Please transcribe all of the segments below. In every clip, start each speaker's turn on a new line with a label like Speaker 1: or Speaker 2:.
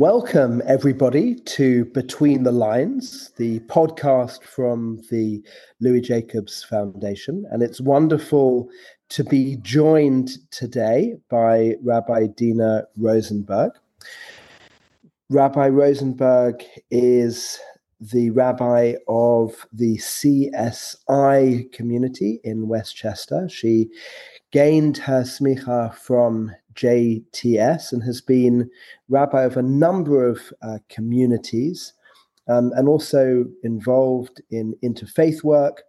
Speaker 1: Welcome, everybody, to Between the Lines, the podcast from the Louis Jacobs Foundation. And it's wonderful to be joined today by Rabbi Dina Rosenberg. Rabbi Rosenberg is the rabbi of the CSI community in Westchester. She gained her smicha from JTS and has been rabbi of a number of uh, communities um, and also involved in interfaith work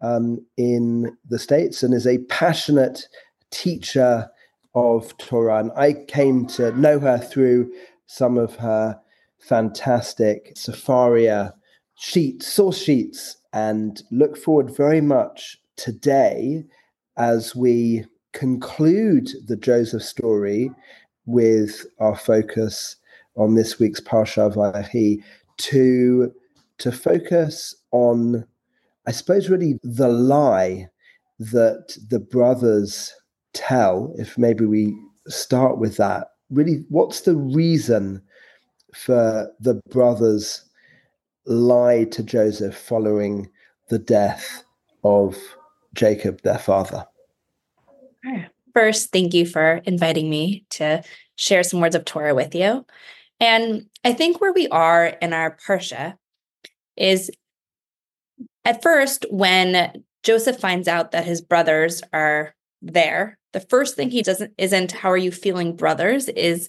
Speaker 1: um, in the States and is a passionate teacher of Torah. And I came to know her through some of her fantastic Sefaria sheets, source sheets, and look forward very much today as we conclude the Joseph story with our focus on this week's Parsha Vayechi to to focus on, I suppose, really the lie that the brothers tell. If maybe we start with that, really, what's the reason for the brothers lie to Joseph following the death of Jacob, their father?
Speaker 2: First, thank you for inviting me to share some words of Torah with you. And I think where we are in our Parsha is at first, when Joseph finds out that his brothers are there, the first thing he doesn't isn't how are you feeling, brothers, is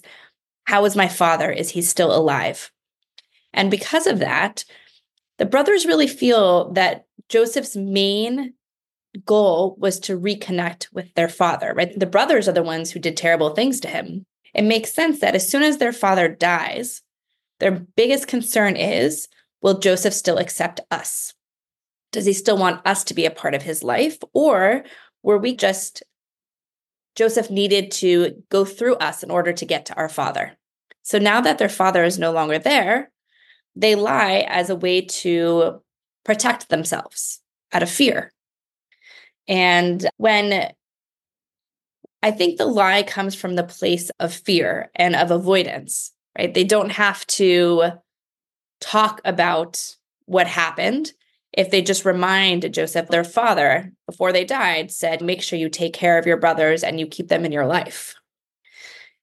Speaker 2: how is my father? Is he still alive? And because of that, the brothers really feel that Joseph's main goal was to reconnect with their father, right? The brothers are the ones who did terrible things to him. It makes sense that as soon as their father dies, their biggest concern is will Joseph still accept us? Does he still want us to be a part of his life? Or were we just, Joseph needed to go through us in order to get to our father? So now that their father is no longer there, they lie as a way to protect themselves out of fear. And when I think the lie comes from the place of fear and of avoidance, right? They don't have to talk about what happened if they just remind Joseph, their father, before they died, said, make sure you take care of your brothers and you keep them in your life.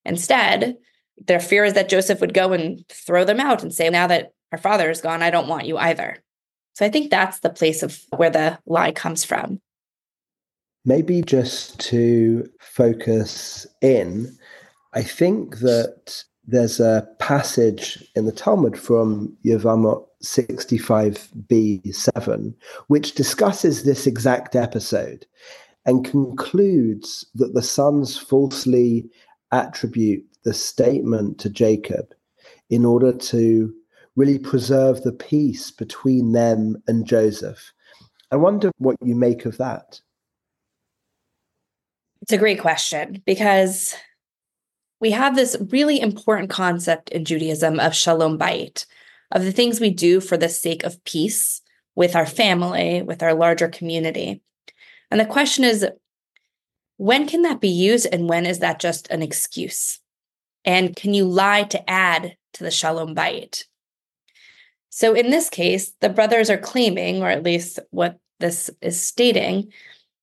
Speaker 2: Instead, their fear is that Joseph would go and throw them out and say, now that our father is gone, I don't want you either. So I think that's the place of where the lie comes from.
Speaker 1: Maybe just to focus in, I think that there's a passage in the Talmud from Yevamot 65b7, which discusses this exact episode and concludes that the sons falsely attribute the statement to Jacob in order to really preserve the peace between them and Joseph. I wonder what you make of that.
Speaker 2: It's a great question because we have this really important concept in Judaism of shalom bayit, of the things we do for the sake of peace with our family, with our larger community. And the question is, when can that be used and when is that just an excuse? And can you lie to add to the shalom bayit? So in this case, the brothers are claiming, or at least what this is stating,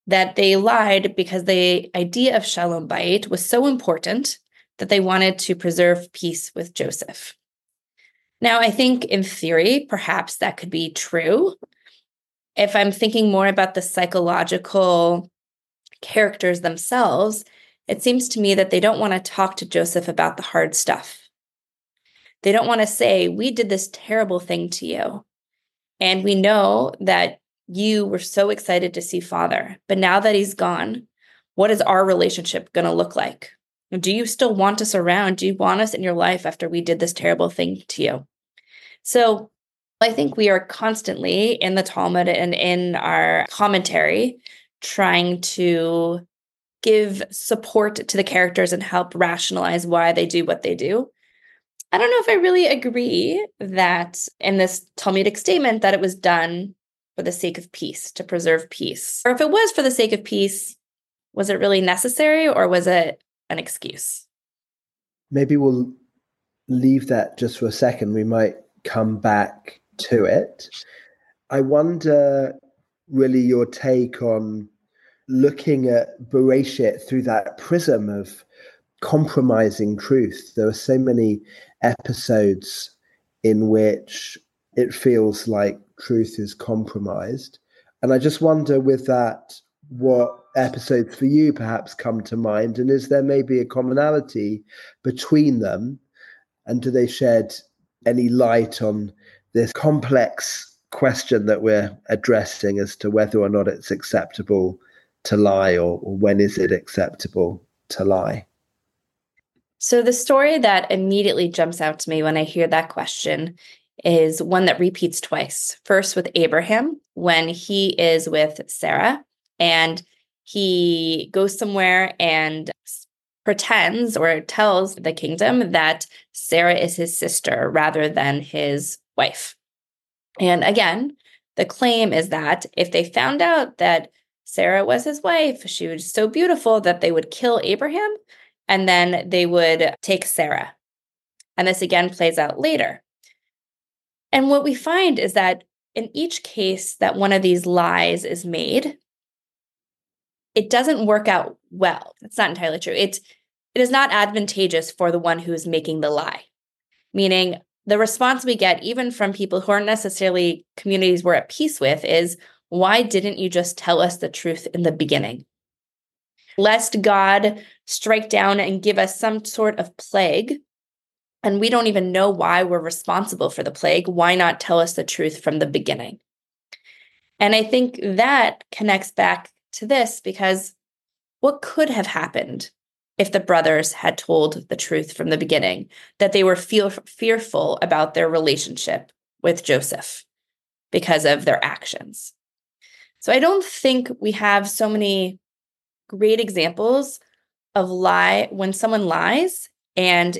Speaker 2: that they lied because the idea of shalom bayit was so important that they wanted to preserve peace with Joseph. Now, I think in theory, perhaps that could be true. If I'm thinking more about the psychological characters themselves, it seems to me that they don't want to talk to Joseph about the hard stuff. They don't want to say, We did this terrible thing to you. And we know that you were so excited to see father, but now that he's gone, what is our relationship going to look like? Do you still want us around? Do you want us in your life after we did this terrible thing to you? So I think we are constantly in the Talmud and in our commentary trying to give support to the characters and help rationalize why they do what they do. I don't know if I really agree that in this Talmudic statement that it was done for the sake of peace, to preserve peace. Or if it was for the sake of peace, was it really necessary or was it an excuse?
Speaker 1: Maybe we'll leave that just for a second. We might come back to it. I wonder really your take on looking at Bereshit through that prism of compromising truth. There are so many episodes in which it feels like truth is compromised. And I just wonder with that, what episodes for you perhaps come to mind? And is there maybe a commonality between them? And do they shed any light on this complex question that we're addressing as to whether or not it's acceptable to lie or, or when is it acceptable to lie?
Speaker 2: So, the story that immediately jumps out to me when I hear that question is one that repeats twice. First, with Abraham, when he is with Sarah and he goes somewhere and pretends or tells the kingdom that Sarah is his sister rather than his wife. And again, the claim is that if they found out that Sarah was his wife, she was so beautiful that they would kill Abraham and then they would take Sarah. And this again plays out later. And what we find is that in each case that one of these lies is made, it doesn't work out well. It's not entirely true. It, it is not advantageous for the one who is making the lie, meaning the response we get, even from people who aren't necessarily communities we're at peace with, is why didn't you just tell us the truth in the beginning? Lest God strike down and give us some sort of plague, and we don't even know why we're responsible for the plague, why not tell us the truth from the beginning? And I think that connects back to this because what could have happened if the brothers had told the truth from the beginning that they were feel, fearful about their relationship with Joseph because of their actions. So I don't think we have so many great examples of lie when someone lies and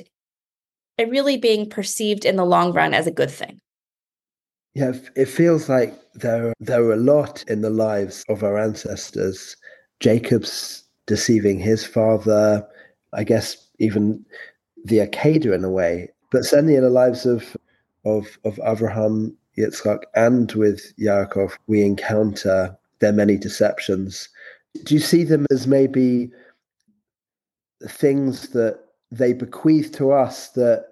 Speaker 2: it really being perceived in the long run as a good thing.
Speaker 1: Yeah, it feels like there there were a lot in the lives of our ancestors. Jacob's deceiving his father, I guess even the Akedah in a way, but certainly in the lives of of of Abraham, Yitzchak, and with Yaakov, we encounter their many deceptions. Do you see them as maybe things that they bequeath to us that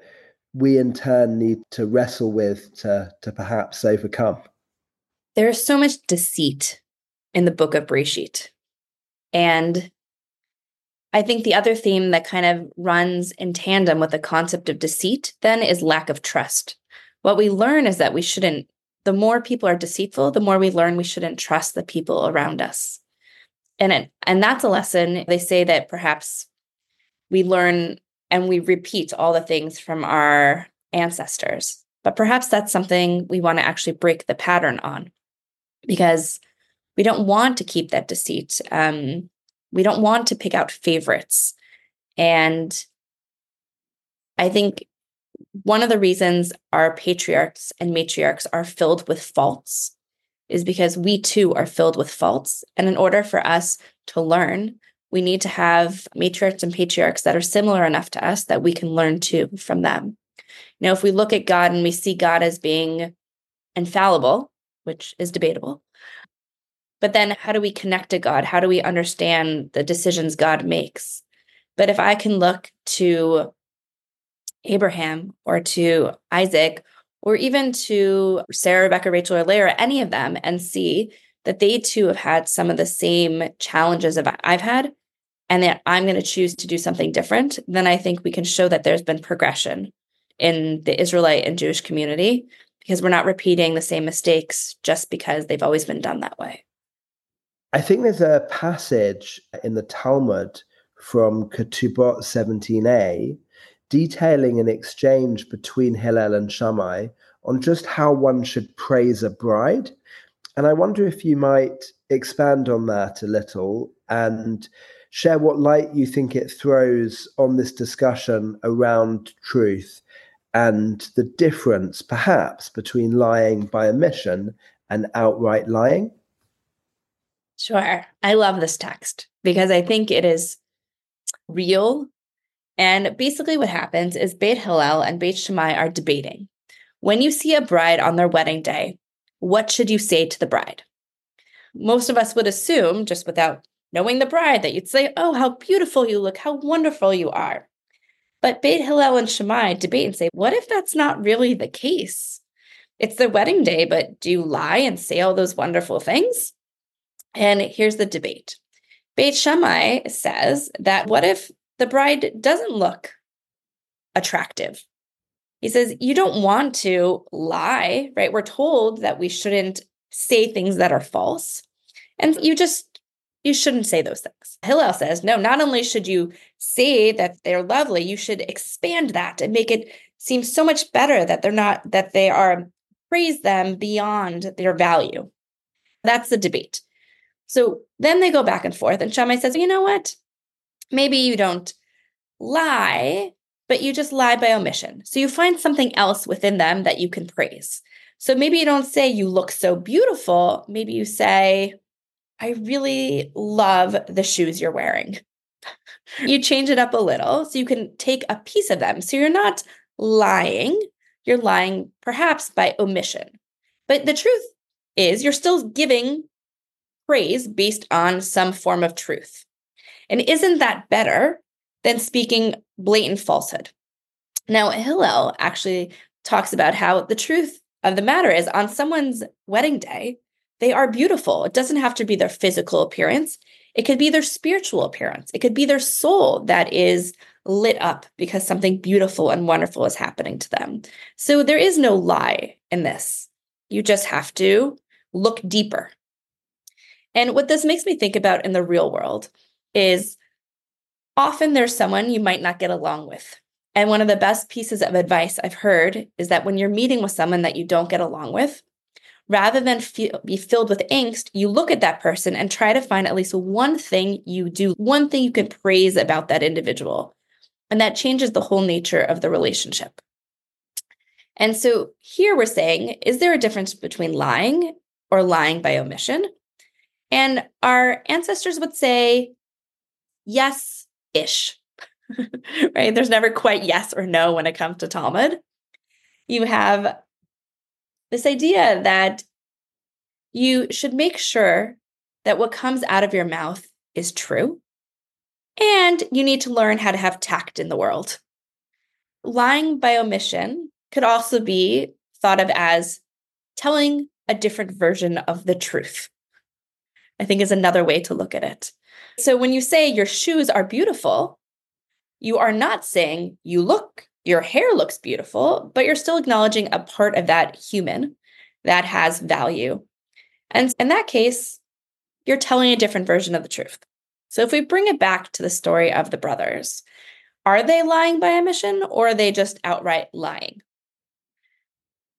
Speaker 1: we in turn need to wrestle with to, to perhaps overcome?
Speaker 2: There is so much deceit in the book of Breshit. And I think the other theme that kind of runs in tandem with the concept of deceit then is lack of trust. What we learn is that we shouldn't, the more people are deceitful, the more we learn we shouldn't trust the people around us. And it, and that's a lesson. They say that perhaps we learn and we repeat all the things from our ancestors. But perhaps that's something we want to actually break the pattern on because we don't want to keep that deceit. Um, we don't want to pick out favorites. And I think one of the reasons our patriarchs and matriarchs are filled with faults is because we too are filled with faults. And in order for us to learn, we need to have matriarchs and patriarchs that are similar enough to us that we can learn too from them. Know, if we look at God and we see God as being infallible, which is debatable, but then how do we connect to God? How do we understand the decisions God makes? But if I can look to Abraham or to Isaac or even to Sarah, Rebecca, Rachel, or Leah, any of them, and see that they too have had some of the same challenges that I've had, and that I'm going to choose to do something different, then I think we can show that there's been progression in the Israelite and Jewish community because we're not repeating the same mistakes just because they've always been done that way.
Speaker 1: I think there's a passage in the Talmud from Ketubot 17a detailing an exchange between Hillel and Shammai on just how one should praise a bride. And I wonder if you might expand on that a little and share what light you think it throws on this discussion around truth and the difference, perhaps, between lying by omission and outright lying?
Speaker 2: Sure. I love this text because I think it is real. And basically, what happens is Beit Hillel and Beit Shammai are debating. When you see a bride on their wedding day, what should you say to the bride? Most of us would assume, just without knowing the bride, that you'd say, Oh, how beautiful you look, how wonderful you are. But Beit Hillel and Shammai debate and say, What if that's not really the case? It's their wedding day, but do you lie and say all those wonderful things? And here's the debate. Beit Shammai says that what if the bride doesn't look attractive? He says, you don't want to lie, right? We're told that we shouldn't say things that are false. And you just, you shouldn't say those things. Hillel says, no, not only should you say that they're lovely, you should expand that and make it seem so much better that they're not, that they are, praise them beyond their value. That's the debate. So then they go back and forth, and Shammai says, you know what? Maybe you don't lie, but you just lie by omission. So you find something else within them that you can praise. So maybe you don't say you look so beautiful. Maybe you say, I really love the shoes you're wearing. you change it up a little so you can take a piece of them. So you're not lying, you're lying perhaps by omission. But the truth is, you're still giving praise based on some form of truth. And isn't that better than speaking blatant falsehood? Now, Hillel actually talks about how the truth of the matter is on someone's wedding day, they are beautiful. It doesn't have to be their physical appearance, it could be their spiritual appearance, it could be their soul that is lit up because something beautiful and wonderful is happening to them. So there is no lie in this. You just have to look deeper and what this makes me think about in the real world is often there's someone you might not get along with. And one of the best pieces of advice I've heard is that when you're meeting with someone that you don't get along with, rather than feel, be filled with angst, you look at that person and try to find at least one thing you do, one thing you can praise about that individual. And that changes the whole nature of the relationship. And so here we're saying, is there a difference between lying or lying by omission? And our ancestors would say, yes ish, right? There's never quite yes or no when it comes to Talmud. You have this idea that you should make sure that what comes out of your mouth is true. And you need to learn how to have tact in the world. Lying by omission could also be thought of as telling a different version of the truth. I think is another way to look at it. So when you say your shoes are beautiful, you are not saying you look, your hair looks beautiful, but you're still acknowledging a part of that human that has value. And in that case, you're telling a different version of the truth. So if we bring it back to the story of the brothers, are they lying by omission or are they just outright lying?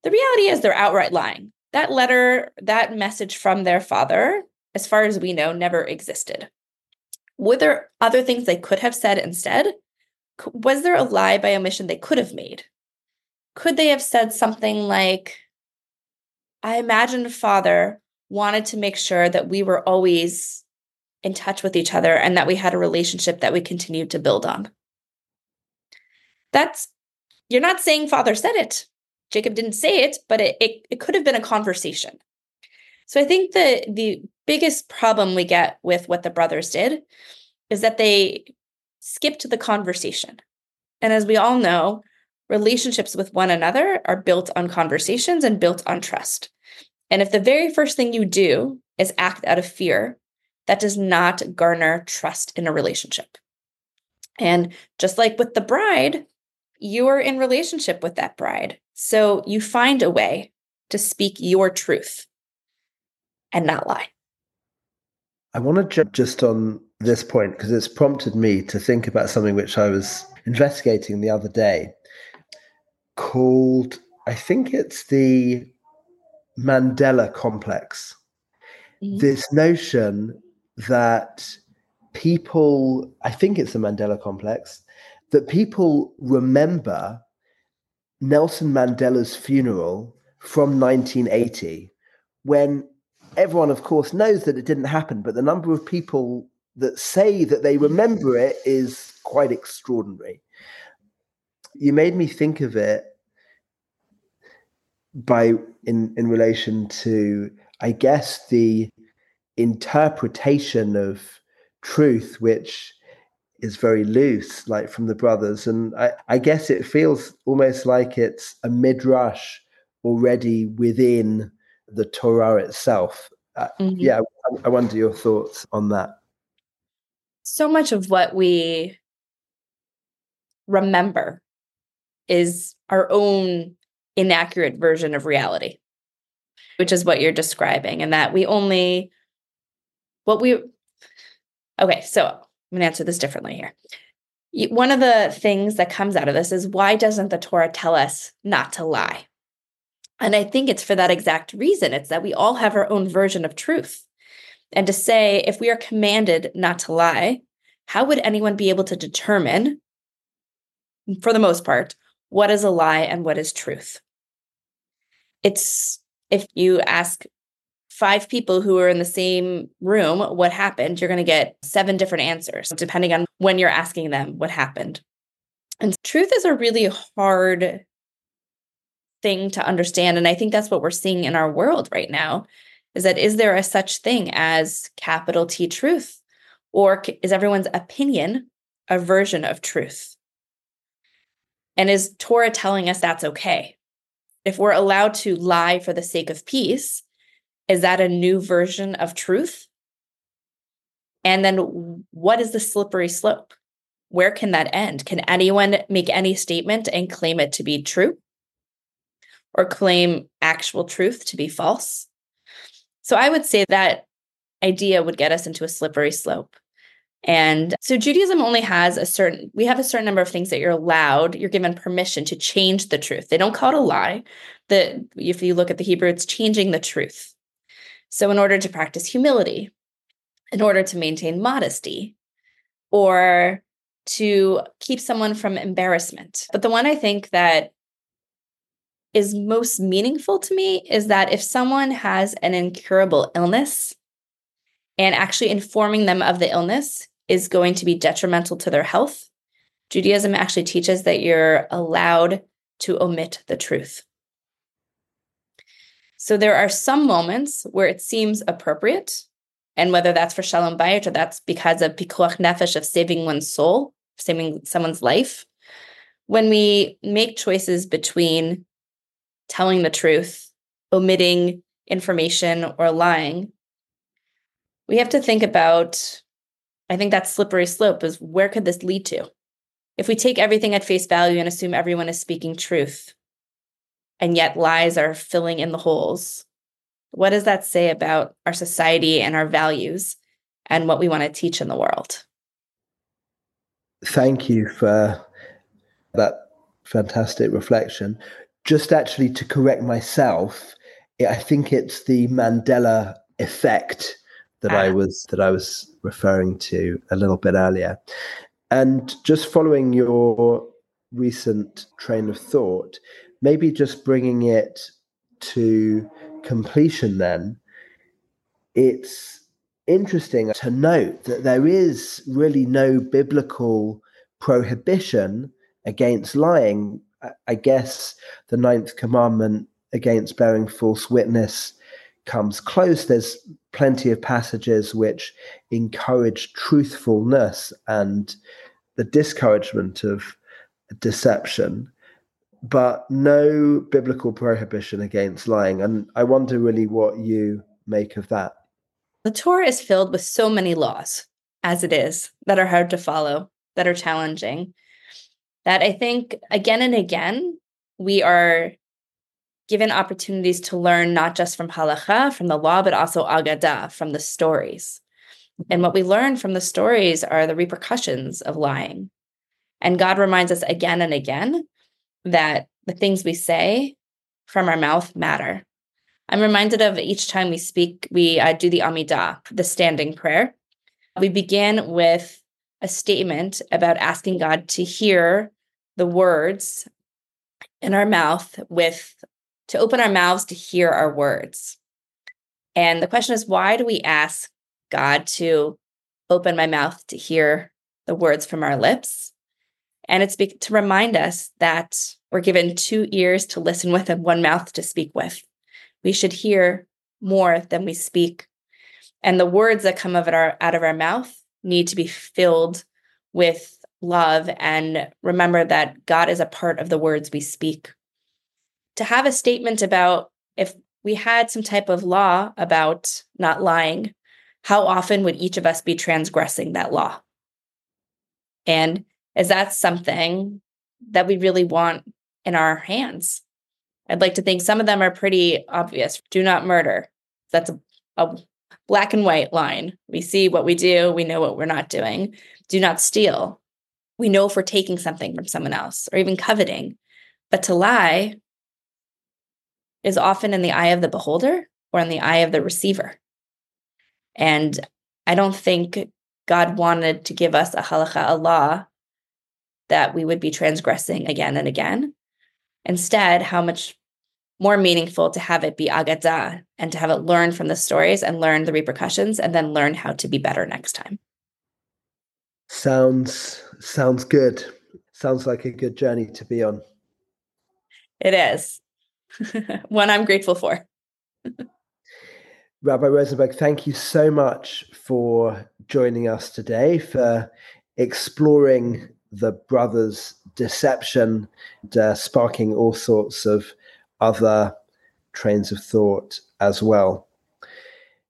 Speaker 2: The reality is they're outright lying. That letter, that message from their father as far as we know, never existed. Were there other things they could have said instead? Was there a lie by omission they could have made? Could they have said something like, I imagine father wanted to make sure that we were always in touch with each other and that we had a relationship that we continued to build on. That's, you're not saying father said it. Jacob didn't say it, but it, it, it could have been a conversation. So I think the the biggest problem we get with what the brothers did is that they skipped the conversation. And as we all know, relationships with one another are built on conversations and built on trust. And if the very first thing you do is act out of fear, that does not garner trust in a relationship. And just like with the bride, you are in relationship with that bride. So you find a way to speak your truth and not lie.
Speaker 1: I want to jump just on this point because it's prompted me to think about something which I was investigating the other day called, I think it's the Mandela complex. Mm-hmm. This notion that people, I think it's the Mandela complex, that people remember Nelson Mandela's funeral from 1980 when everyone, of course, knows that it didn't happen, but the number of people that say that they remember it is quite extraordinary. You made me think of it by in in relation to, I guess, the interpretation of truth, which is very loose, like from the brothers. And I, I guess it feels almost like it's a midrash already within the Torah itself. Uh, mm-hmm. Yeah, I, I wonder your thoughts on that.
Speaker 2: So much of what we remember is our own inaccurate version of reality, which is what you're describing, and that we only what we okay so i'm going to answer this differently here. One of the things that comes out of this is why doesn't the torah tell us not to lie? And i think it's for that exact reason. It's that we all have our own version of truth and to say if we are commanded not to lie how would anyone be able to determine for the most part what is a lie and what is truth it's if you ask five people who are in the same room what happened, you're going to get seven different answers, depending on when you're asking them what happened. And truth is a really hard thing to understand. And I think that's what we're seeing in our world right now is that is there a such thing as capital T truth? Or is everyone's opinion a version of truth? And is Torah telling us that's okay? If we're allowed to lie for the sake of peace, is that a new version of truth? And then what is the slippery slope? Where can that end? Can anyone make any statement and claim it to be true? Or claim actual truth to be false? So I would say that idea would get us into a slippery slope. And so Judaism only has a certain, we have a certain number of things that you're allowed, you're given permission to change the truth. They don't call it a lie. That if you look at the Hebrew, it's changing the truth. So, in order to practice humility, in order to maintain modesty, or to keep someone from embarrassment. But the one I think that is most meaningful to me is that if someone has an incurable illness and actually informing them of the illness is going to be detrimental to their health, Judaism actually teaches that you're allowed to omit the truth. So there are some moments where it seems appropriate, and whether that's for shalom bayit or that's because of pikuach nefesh of saving one's soul, saving someone's life, when we make choices between telling the truth, omitting information, or lying, we have to think about. I think that slippery slope is where could this lead to? If we take everything at face value and assume everyone is speaking truth, and yet lies are filling in the holes. What does that say about our society and our values and what we want to teach in the world?
Speaker 1: Thank you for that fantastic reflection. Just actually to correct myself, I think it's the Mandela effect that ah. I was that I was referring to a little bit earlier. And just following your recent train of thought, maybe just bringing it to completion then it's interesting to note that there is really no biblical prohibition against lying i guess the ninth commandment against bearing false witness comes close there's plenty of passages which encourage truthfulness and the discouragement of deception but no biblical prohibition against lying. And I wonder really what you make of that.
Speaker 2: The Torah is filled with so many laws, as it is, that are hard to follow, that are challenging, that I think again and again, we are given opportunities to learn not just from halacha, from the law, but also agada, from the stories. And what we learn from the stories are the repercussions of lying. And God reminds us again and again that the things we say from our mouth matter. I'm reminded of each time we speak, we uh, do the Amidah, the standing prayer. We begin with a statement about asking God to hear the words in our mouth with to open our mouths to hear our words. And the question is, why do we ask God to open my mouth to hear the words from our lips? And it's be- to remind us that we're given two ears to listen with and one mouth to speak with. We should hear more than we speak. And the words that come of our, out of our mouth need to be filled with love and remember that God is a part of the words we speak. To have a statement about if we had some type of law about not lying, how often would each of us be transgressing that law? And is that something that we really want in our hands? I'd like to think some of them are pretty obvious. Do not murder. That's a, a black and white line. We see what we do, we know what we're not doing. Do not steal. We know if we're taking something from someone else or even coveting. But to lie is often in the eye of the beholder or in the eye of the receiver. And I don't think God wanted to give us a halacha, a law that we would be transgressing again and again. Instead, how much more meaningful to have it be agada and to have it learn from the stories and learn the repercussions and then learn how to be better next time.
Speaker 1: Sounds sounds good. Sounds like a good journey to be on.
Speaker 2: It is. One I'm grateful for.
Speaker 1: Rabbi Rosenberg, thank you so much for joining us today, for exploring the brothers' deception, and, uh, sparking all sorts of other trains of thought as well.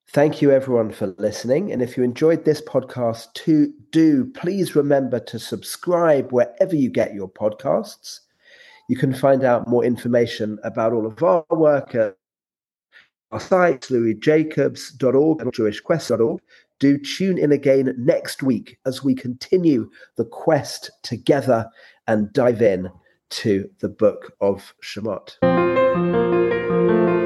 Speaker 1: Thank you, everyone, for listening. And if you enjoyed this podcast, to do please remember to subscribe wherever you get your podcasts. You can find out more information about all of our work at our site, louisjacobs.org and jewishquest.org do tune in again next week as we continue the quest together and dive in to the book of Shemot thank you